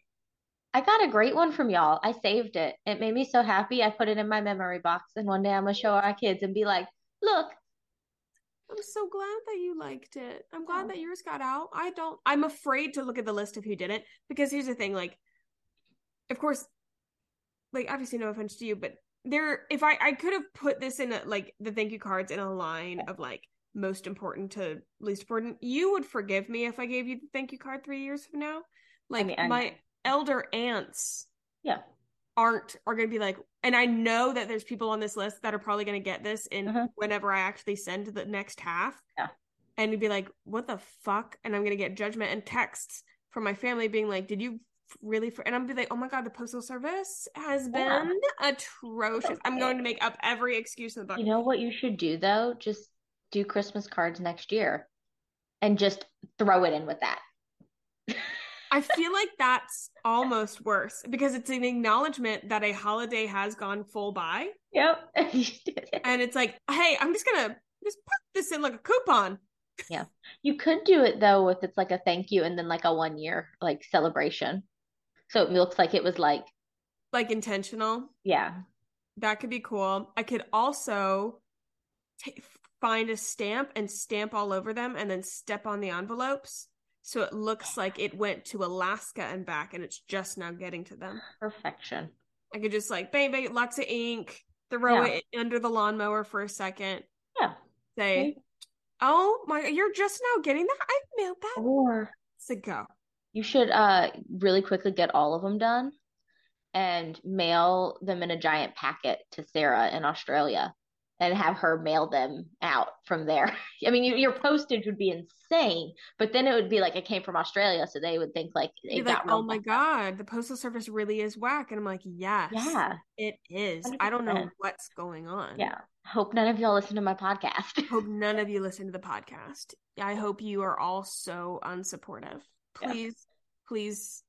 I got a great one from y'all. I saved it. It made me so happy. I put it in my memory box, and one day I'm gonna show our kids and be like, "Look, I'm so glad that you liked it. I'm glad Yeah. that yours got out. I don't. I'm afraid to look at the list of who didn't because here's the thing. Like, of course, like obviously, no offense to you, but there, if I I could have put this in a, like the thank you cards in a line of like most important to least important. You would forgive me if I gave you the thank you card three years from now. Like mean, I- my elder aunts Yeah. aren't are going to be like and i know that there's people on this list that are probably going to get this in Mhm. whenever i actually send the next half Yeah. and you'd be like what the fuck and i'm going to get judgment and texts from my family being like did you really for-? and i'm be like oh my god the postal service has Yeah. been atrocious i'm going to make up every excuse in the book You know what you should do though? Just do Christmas cards next year and just throw it in with that. i <laughs> feel like that's almost worse because it's an acknowledgement that a holiday has gone full by Yep. <laughs> and it's like hey i'm just gonna just put this in like a coupon Yeah. you could do it though if it's like a thank you and then like a one year like celebration. So it looks like it was like, like intentional? Yeah. that could be cool. I could also t- find a stamp and stamp all over them and then step on the envelopes. So it looks like it went to alaska and back and it's just now getting to them. Perfection. i could just like bang bang lots of ink throw Yeah. it under the lawnmower for a second. Yeah. say oh my you're just now getting that? I mailed that Or months ago you should uh really quickly get all of them done and mail them in a giant packet to Sarah in Australia and have her mail them out from there. <laughs> I mean, you, your postage would be insane, but then it would be like it came from Australia, so they would think like like, oh my god, the postal service really is whack, and I'm like, yes, Yeah, it is. I don't know what's going on. yeah. Hope none of y'all listen to my podcast. Hope <laughs> none of you listen to the podcast. I hope you are all so unsupportive. Please, please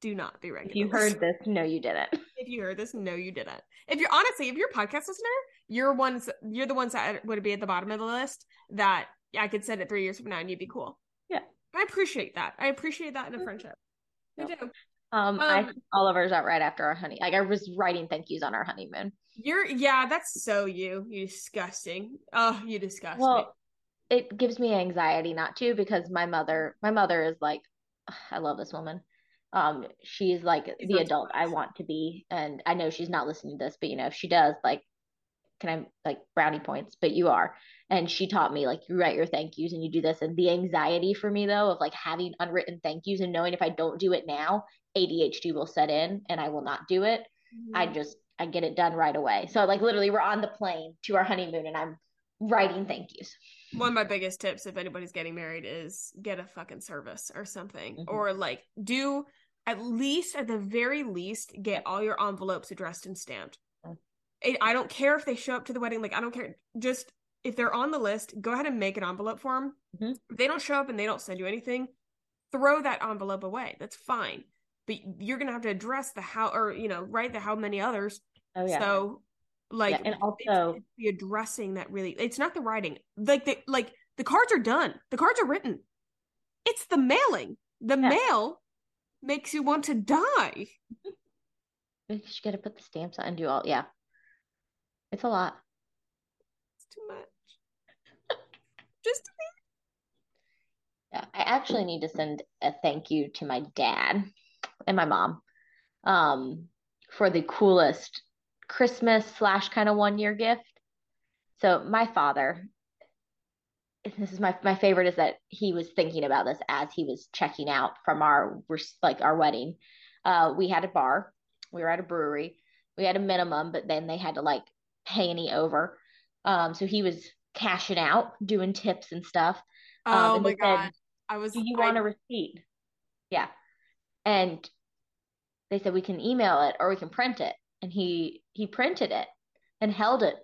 do not be regulars. if you heard this, no, you didn't. <laughs> if you heard this, no, you didn't. If you're honestly, if you're a podcast listener, you're ones you're the ones that would be at the bottom of the list that I could send it three years from now and you'd be cool. Yeah. I appreciate that. I appreciate that in a Mhm. friendship. I do. Um, I Um, sent Oliver's out right after our honey. Like I was writing thank yous on our honeymoon. You're yeah, that's so you. You disgusting. Oh, you disgust me. Well, it gives me anxiety not to because my mother, my mother is like, <sighs> I love this woman. Um, she's like She's the adult I want to be, and I know she's not listening to this, but you know, if she does, like, can I like brownie points? But you are, and she taught me like you write your thank yous and you do this, and the anxiety for me though of like having unwritten thank yous and knowing if I don't do it now, ADHD will set in and I will not do it. I Mhm. just I get it done right away. So like literally we're on the plane to our honeymoon and I'm writing thank yous. One of my biggest tips if anybody's getting married is get a fucking service or something Mhm. or like do at least at the very least get all your envelopes addressed and stamped Mm. it, i don't care if they show up to the wedding like i don't care just if they're on the list go ahead and make an envelope for them Mhm. if they don't show up and they don't send you anything throw that envelope away that's fine but you're gonna have to address the how or you know write the how many others Oh yeah. so like Yeah, and also- it's the addressing that really it's not the writing. Like the like the cards are done. The cards are written. It's the mailing. The Yeah. mail makes you want to die. <laughs> you just gotta put the stamps on and do all yeah. It's a lot. It's too much. <laughs> Just Yeah. I actually need to send a thank you to my dad and my mom um for the coolest Christmas slash kind of one year gift. So my father, this is my my favorite is that he was thinking about this as he was checking out from our like our wedding. Uh, we had a bar, we were at a brewery, we had a minimum, but then they had to like pay any over. Um, so he was cashing out, doing tips and stuff. Um, oh and my they said, god. I was do you I- want a receipt? Yeah. And they said we can email it or we can print it. And he he printed it and held it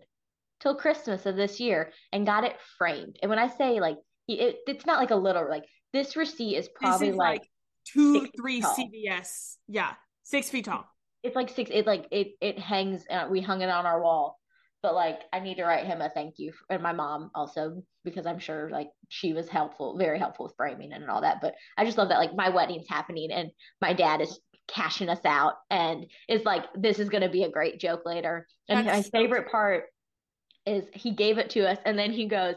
till Christmas of this year and got it framed. And when I say like he, it, it's not like a little like this receipt is probably is like, like two, three. CVS. Yeah. Six feet tall. it's like six it like it it hangs uh, we hung it on our wall. But like I need to write him a thank you and my mom also because I'm sure like she was helpful, very helpful with framing and all that. But I just love that like my wedding's happening and my dad is cashing us out and is like this is going to be a great joke later. And That's my so favorite part is he gave it to us and then he goes,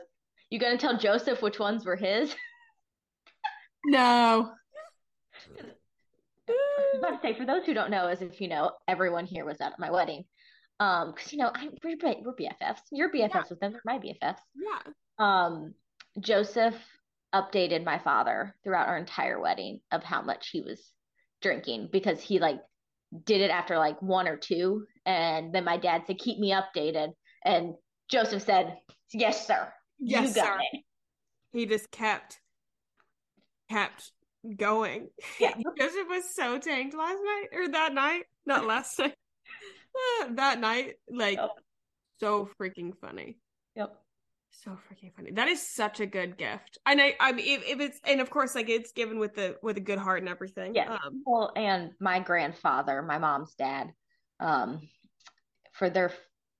"You going to tell Joseph which ones were his?" <laughs> No. I was about to say, for those who don't know, as if you know, everyone here was at my wedding. Um, because you know, I we're, we're BFFs. You're BFFs with them, they're my BFFs. Yeah. Um, Joseph updated my father throughout our entire wedding of how much he was drinking because he like did it after like one or two. And then my dad said, keep me updated. And Joseph said, yes, sir. Yes, you got sir. it. He just kept kept going. Yeah. <laughs> Joseph was so tanked last night or that night, not last night. <laughs> That night, like Yep. so freaking funny. Yep. So freaking funny. That is such a good gift. And I, I mean, if, if it's, and of course, like it's given with the with a good heart and everything. Yeah. Um, Well, and my grandfather, my mom's dad, um, for their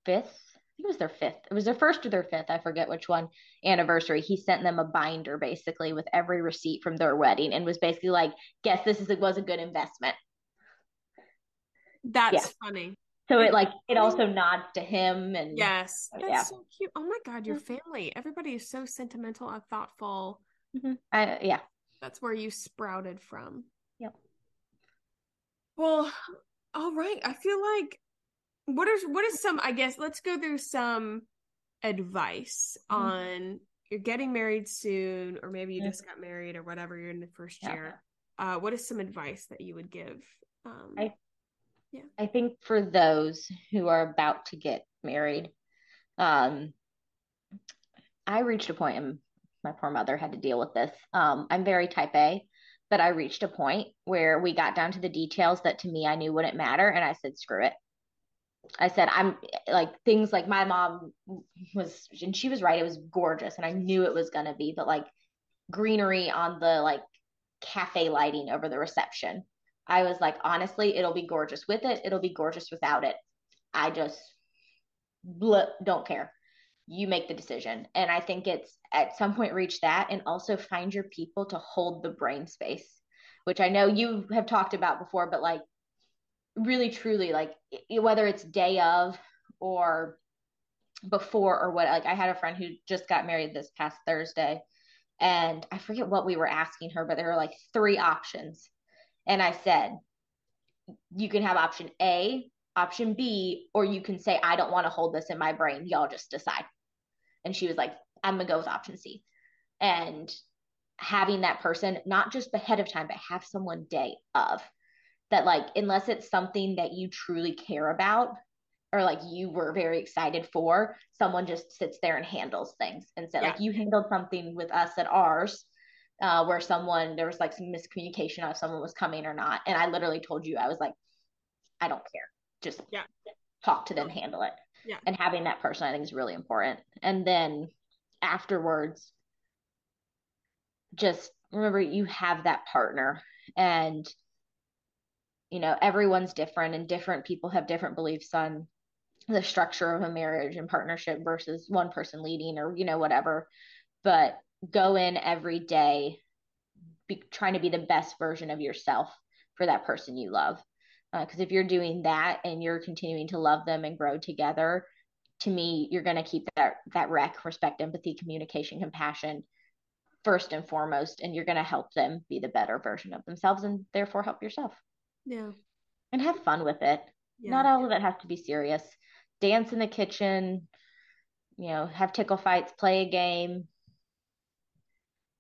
fifth, it was their fifth. It was their first or their fifth, I forget which one anniversary. He sent them a binder basically with every receipt from their wedding and was basically like, guess this is it was a good investment. that's Yeah. funny. So it like it also nods to him and Yes, that's Yeah. so cute. Oh my god, your family. Everybody is so sentimental and thoughtful. Mhm. I, yeah. That's where you sprouted from. Yep. Well, all right. I feel like what is what is some I guess let's go through some advice Mhm. on you're getting married soon or maybe you Mhm. just got married or whatever you're in the first Yeah. year. Uh what is some advice that you would give? Um I- Yeah i think for those who are about to get married, um, I reached a point, and my poor mother had to deal with this. Um, I'm very type A, but I reached a point where we got down to the details that to me I knew wouldn't matter, and I said, screw it. I said, I'm like things like my mom was, and she was right, it was gorgeous, and I knew it was gonna be, but like greenery on the like cafe lighting over the reception. I was like, honestly, it'll be gorgeous with it. It'll be gorgeous without it. I just bl- don't care. You make the decision. And I think it's at some point reach that and also find your people to hold the brain space, which I know you have talked about before, but like really truly, like whether it's day of or before or what, like I had a friend who just got married this past Thursday and I forget what we were asking her, but there were like three options and I said, you can have option A, option B, or you can say, I don't want to hold this in my brain. Y'all just decide. And she was like, I'm going to go with option C. And having that person, not just ahead of time, but have someone day of that, like, unless it's something that you truly care about or like you were very excited for, someone just sits there and handles things. And so, Yeah. like, you handled something with us at ours uh, where someone there was like some miscommunication on if someone was coming or not, and I literally told you I was like, I don't care, just Yeah. talk to them, handle it. Yeah. And having that person, I think, is really important. And then afterwards, just remember you have that partner, and you know everyone's different, and different people have different beliefs on the structure of a marriage and partnership versus one person leading or you know whatever but go in every day be, trying to be the best version of yourself for that person you love uh, because if you're doing that and you're continuing to love them and grow together to me you're going to keep that that rec respect empathy communication compassion first and foremost and you're going to help them be the better version of themselves and therefore help yourself Yeah. and have fun with it Yeah. not all of it has to be serious dance in the kitchen you know have tickle fights play a game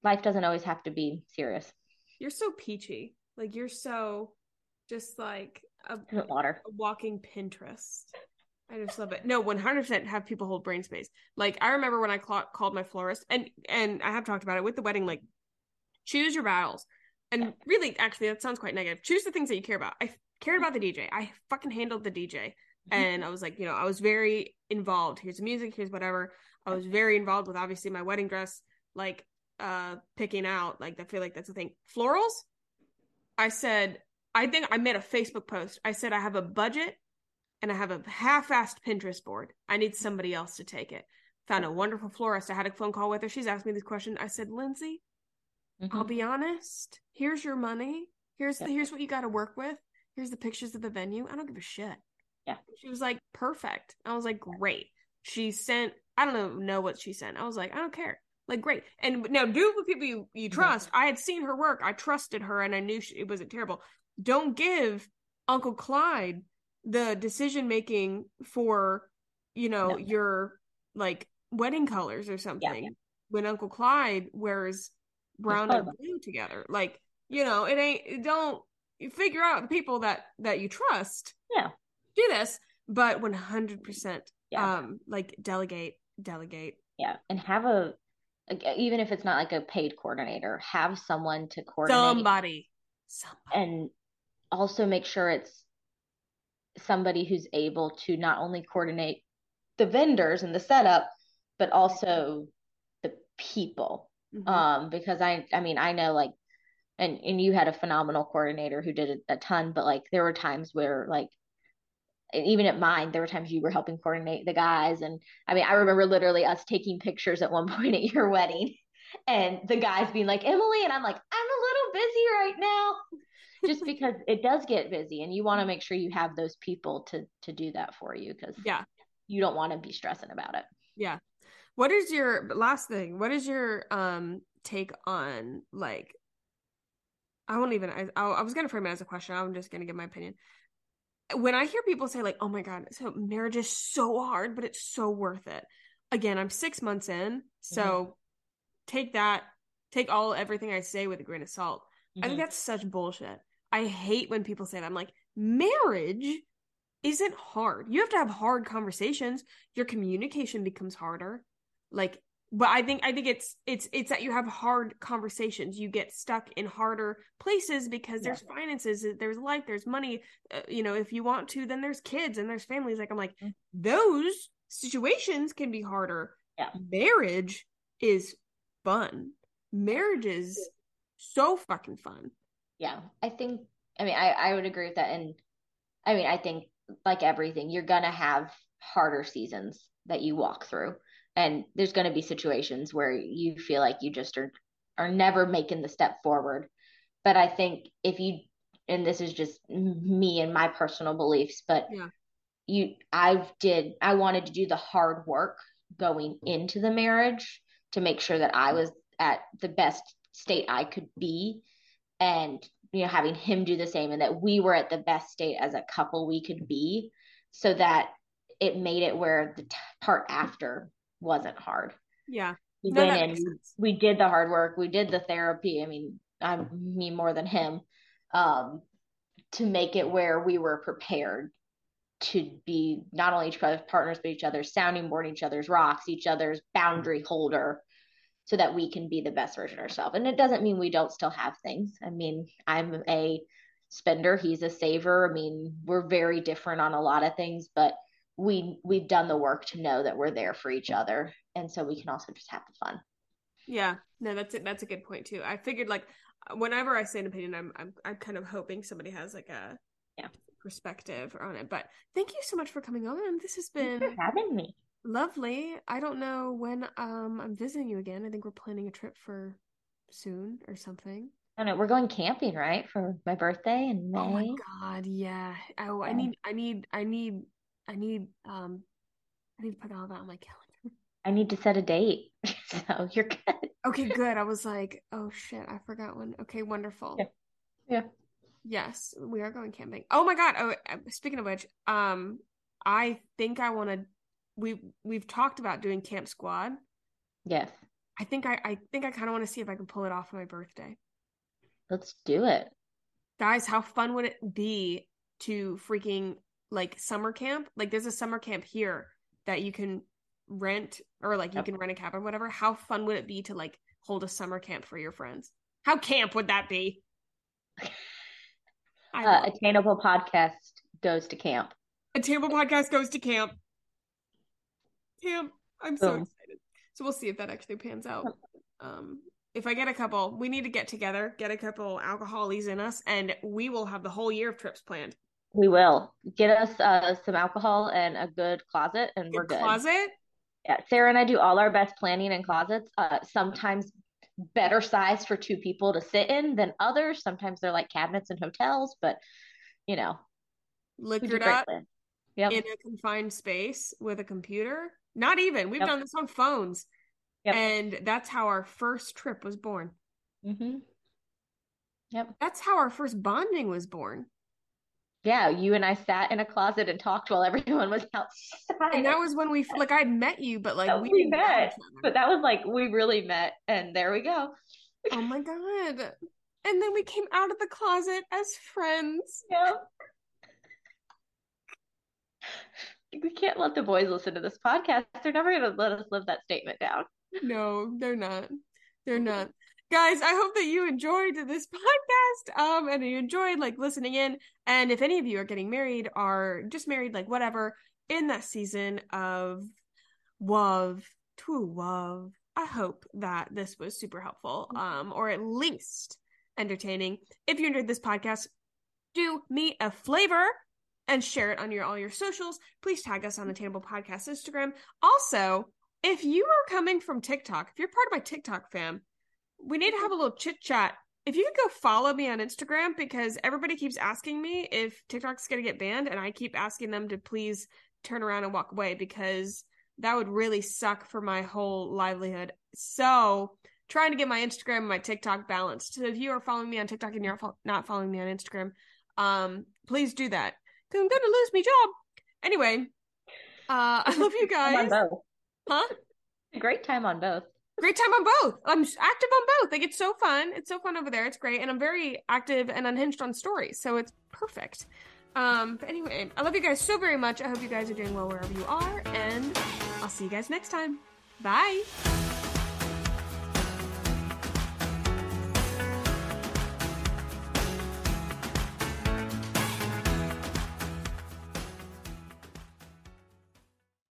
life doesn't always have to be serious You're so peachy. Like you're so just like a, water a walking Pinterest. I just love it. No, 100% have people hold brain space. Like I remember when I cla called my florist and and I have talked about it with the wedding like choose your battles. And really actually that sounds quite negative. Choose the things that you care about. I cared about the DJ. I fucking handled the DJ. Mm-hmm. And I was like, you know, I was very involved. Here's the music, here's whatever. I was very involved with obviously my wedding dress like uh picking out like I feel like that's the thing. Florals? I said I think I made a Facebook post. I said I have a budget and I have a half-assed Pinterest board. I need somebody else to take it. Found a wonderful florist. I had a phone call with her. She's asked me this question. I said, Lindsay, I'll Mhm. be honest. Here's your money. Here's the, here's what you got to work with. Here's the pictures of the venue. I don't give a shit. Yeah. She was like, perfect. I was like, great. She sent. I don't know know what she sent. I was like, I don't care. Like, great. And now do it with people you you trust. I had seen her work. I trusted her, and I knew she, it wasn't terrible. Don't give Uncle Clyde the decision making for you know No. your like wedding colors or something when Uncle Clyde wears brown and blue together. Like, you know, it ain't don't you figure out the people that that you trust. Yeah. Do this, but 100% yeah. um like delegate, delegate. Yeah, and have a even if it's not like a paid coordinator, have someone to coordinate somebody. Somebody. And also make sure it's somebody who's able to not only coordinate the vendors and the setup, but also the people. Mm-hmm. Um, because I, I mean, I know like, and and you had a phenomenal coordinator who did a, a ton, but like there were times where like even at mine, there were times you were helping coordinate the guys. And I mean, I remember literally us taking pictures at one <laughs> point at your wedding and the guys being like, Emily, and I'm like, I'm a little busy right now. Just <laughs> because it does get busy and you want to make sure you have those people to to do that for you because yeah, you don't want to be stressing about it. Yeah. What is your last thing? What is your um take on like I won't even I I was gonna frame it as a question. I'm just gonna give my opinion when I hear people say like, "Oh my god, so marriage is so hard, but it's so worth it." Again, I'm 6 months in, so mm-hmm. take that take all everything I say with a grain of salt. Mm-hmm. I think mm-hmm. that's such bullshit. I hate when people say that. I'm like, "Marriage isn't hard. You have to have hard conversations. Your communication becomes harder. Like but i think i think it's it's it's that you have hard conversations. You get stuck in harder places because there's yeah. finances there's life there's money uh, you know if you want to then there's kids and there's families. Like i'm like mm-hmm. those situations can be harder. Yeah. Marriage is fun. Marriage is. so fucking fun. Yeah. I think i mean i i would agree with that. And i mean i think like everything you're gonna have harder seasons that you walk through and there's going to be situations where you feel like you just are are never making the step forward but i think if you and this is just me and my personal beliefs but yeah. you i did i wanted to do the hard work going into the marriage to make sure that i was at the best state i could be and you know having him do the same and that we were at the best state as a couple we could be so that it made it where the t- part after wasn't hard. Yeah. We no, went in, we did the hard work, we did the therapy. I mean, I me more than him, um, to make it where we were prepared to be not only each other's partners, but each other's sounding board, each other's rocks, each other's boundary holder, so that we can be the best version of ourselves. And it doesn't mean we don't still have things. I mean, I'm a spender, he's a saver. I mean, we're very different on a lot of things, but we we've done the work to know that we're there for each other. And so we can also just have the fun. Yeah. No that's it that's a good point too. I figured like whenever i say an opinion i'm i'm, I'm kind of hoping somebody has like a yeah. perspective on it. But thank you so much for coming on. This has been having me. lovely. I don't know when um i'm visiting you again. I think we're planning a trip for soon or something. I know. We're going camping, right, for my birthday in May. Oh my god, yeah. Oh, I need, I need, I need I need um I need to put all that on my calendar. I need to set a date. <laughs> so you're good. Okay, good. I was like, oh shit, I forgot one. Okay, wonderful. Yeah. Yeah. Yes, we are going camping. Oh my god. Oh, uh, speaking of which, um I think I want to we we've talked about doing camp squad. Yes. I think I I think I kind of want to see if I can pull it off on my birthday. Let's do it. Guys, how fun would it be to freaking like summer camp. Like there's a summer camp here that you can rent or like you can rent a cabin, whatever. How fun would it be to like hold a summer camp for your friends? How camp would that be? <laughs> Uh, Attainable podcast goes to camp. Attainable podcast goes to camp. Camp. I'm so excited. So we'll see if that actually pans out. Um, if I get a couple, we need to get together, get a couple alcoholies in us, and we will have the whole year of trips planned. We will get us uh, some alcohol and a good closet, and good we're good. Closet. Yeah, Sarah and I do all our best planning in closets. Uh, sometimes better size for two people to sit in than others. Sometimes they're like cabinets in hotels, but you know, liquored up yep. in a confined space with a computer. Not even. We've yep. done this on phones, yep. and that's how our first trip was born. Mm-hmm. Yep. That's how our first bonding was born. Yeah, you and I sat in a closet and talked while everyone was outside. And that was when we like I'd met you, but like oh, we, we met. but that was like we really met, and there we go. Oh my god. And then we came out of the closet as friends. Yeah. We can't let the boys listen to this podcast. They're never going to let us live that statement down. No, they're not. They're mm-hmm. not. Guys, I hope that you enjoyed this <laughs> podcast. Um, and you enjoyed like listening in. And if any of you are getting married or just married, like whatever, in that season of love to love, I hope that this was super helpful. Um, or at least entertaining. If you enjoyed this podcast, do me a flavor and share it on your all your socials. Please tag us on the Attainable Podcast Instagram. Also, if you are coming from TikTok, if you're part of my TikTok fam, we need to have a little chit chat. If you could go follow me on Instagram because everybody keeps asking me if TikTok's going to get banned, and I keep asking them to please turn around and walk away because that would really suck for my whole livelihood. So, trying to get my Instagram and my TikTok balanced. So, if you are following me on TikTok and you're not following me on Instagram, um, please do that because I'm going to lose my job. Anyway, uh, <laughs> I love you guys. Huh? Great time on both. Great time on both. I'm active on both. Like it's so fun. It's so fun over there. It's great, and I'm very active and unhinged on stories, so it's perfect. Um, but anyway, I love you guys so very much. I hope you guys are doing well wherever you are, and I'll see you guys next time. Bye.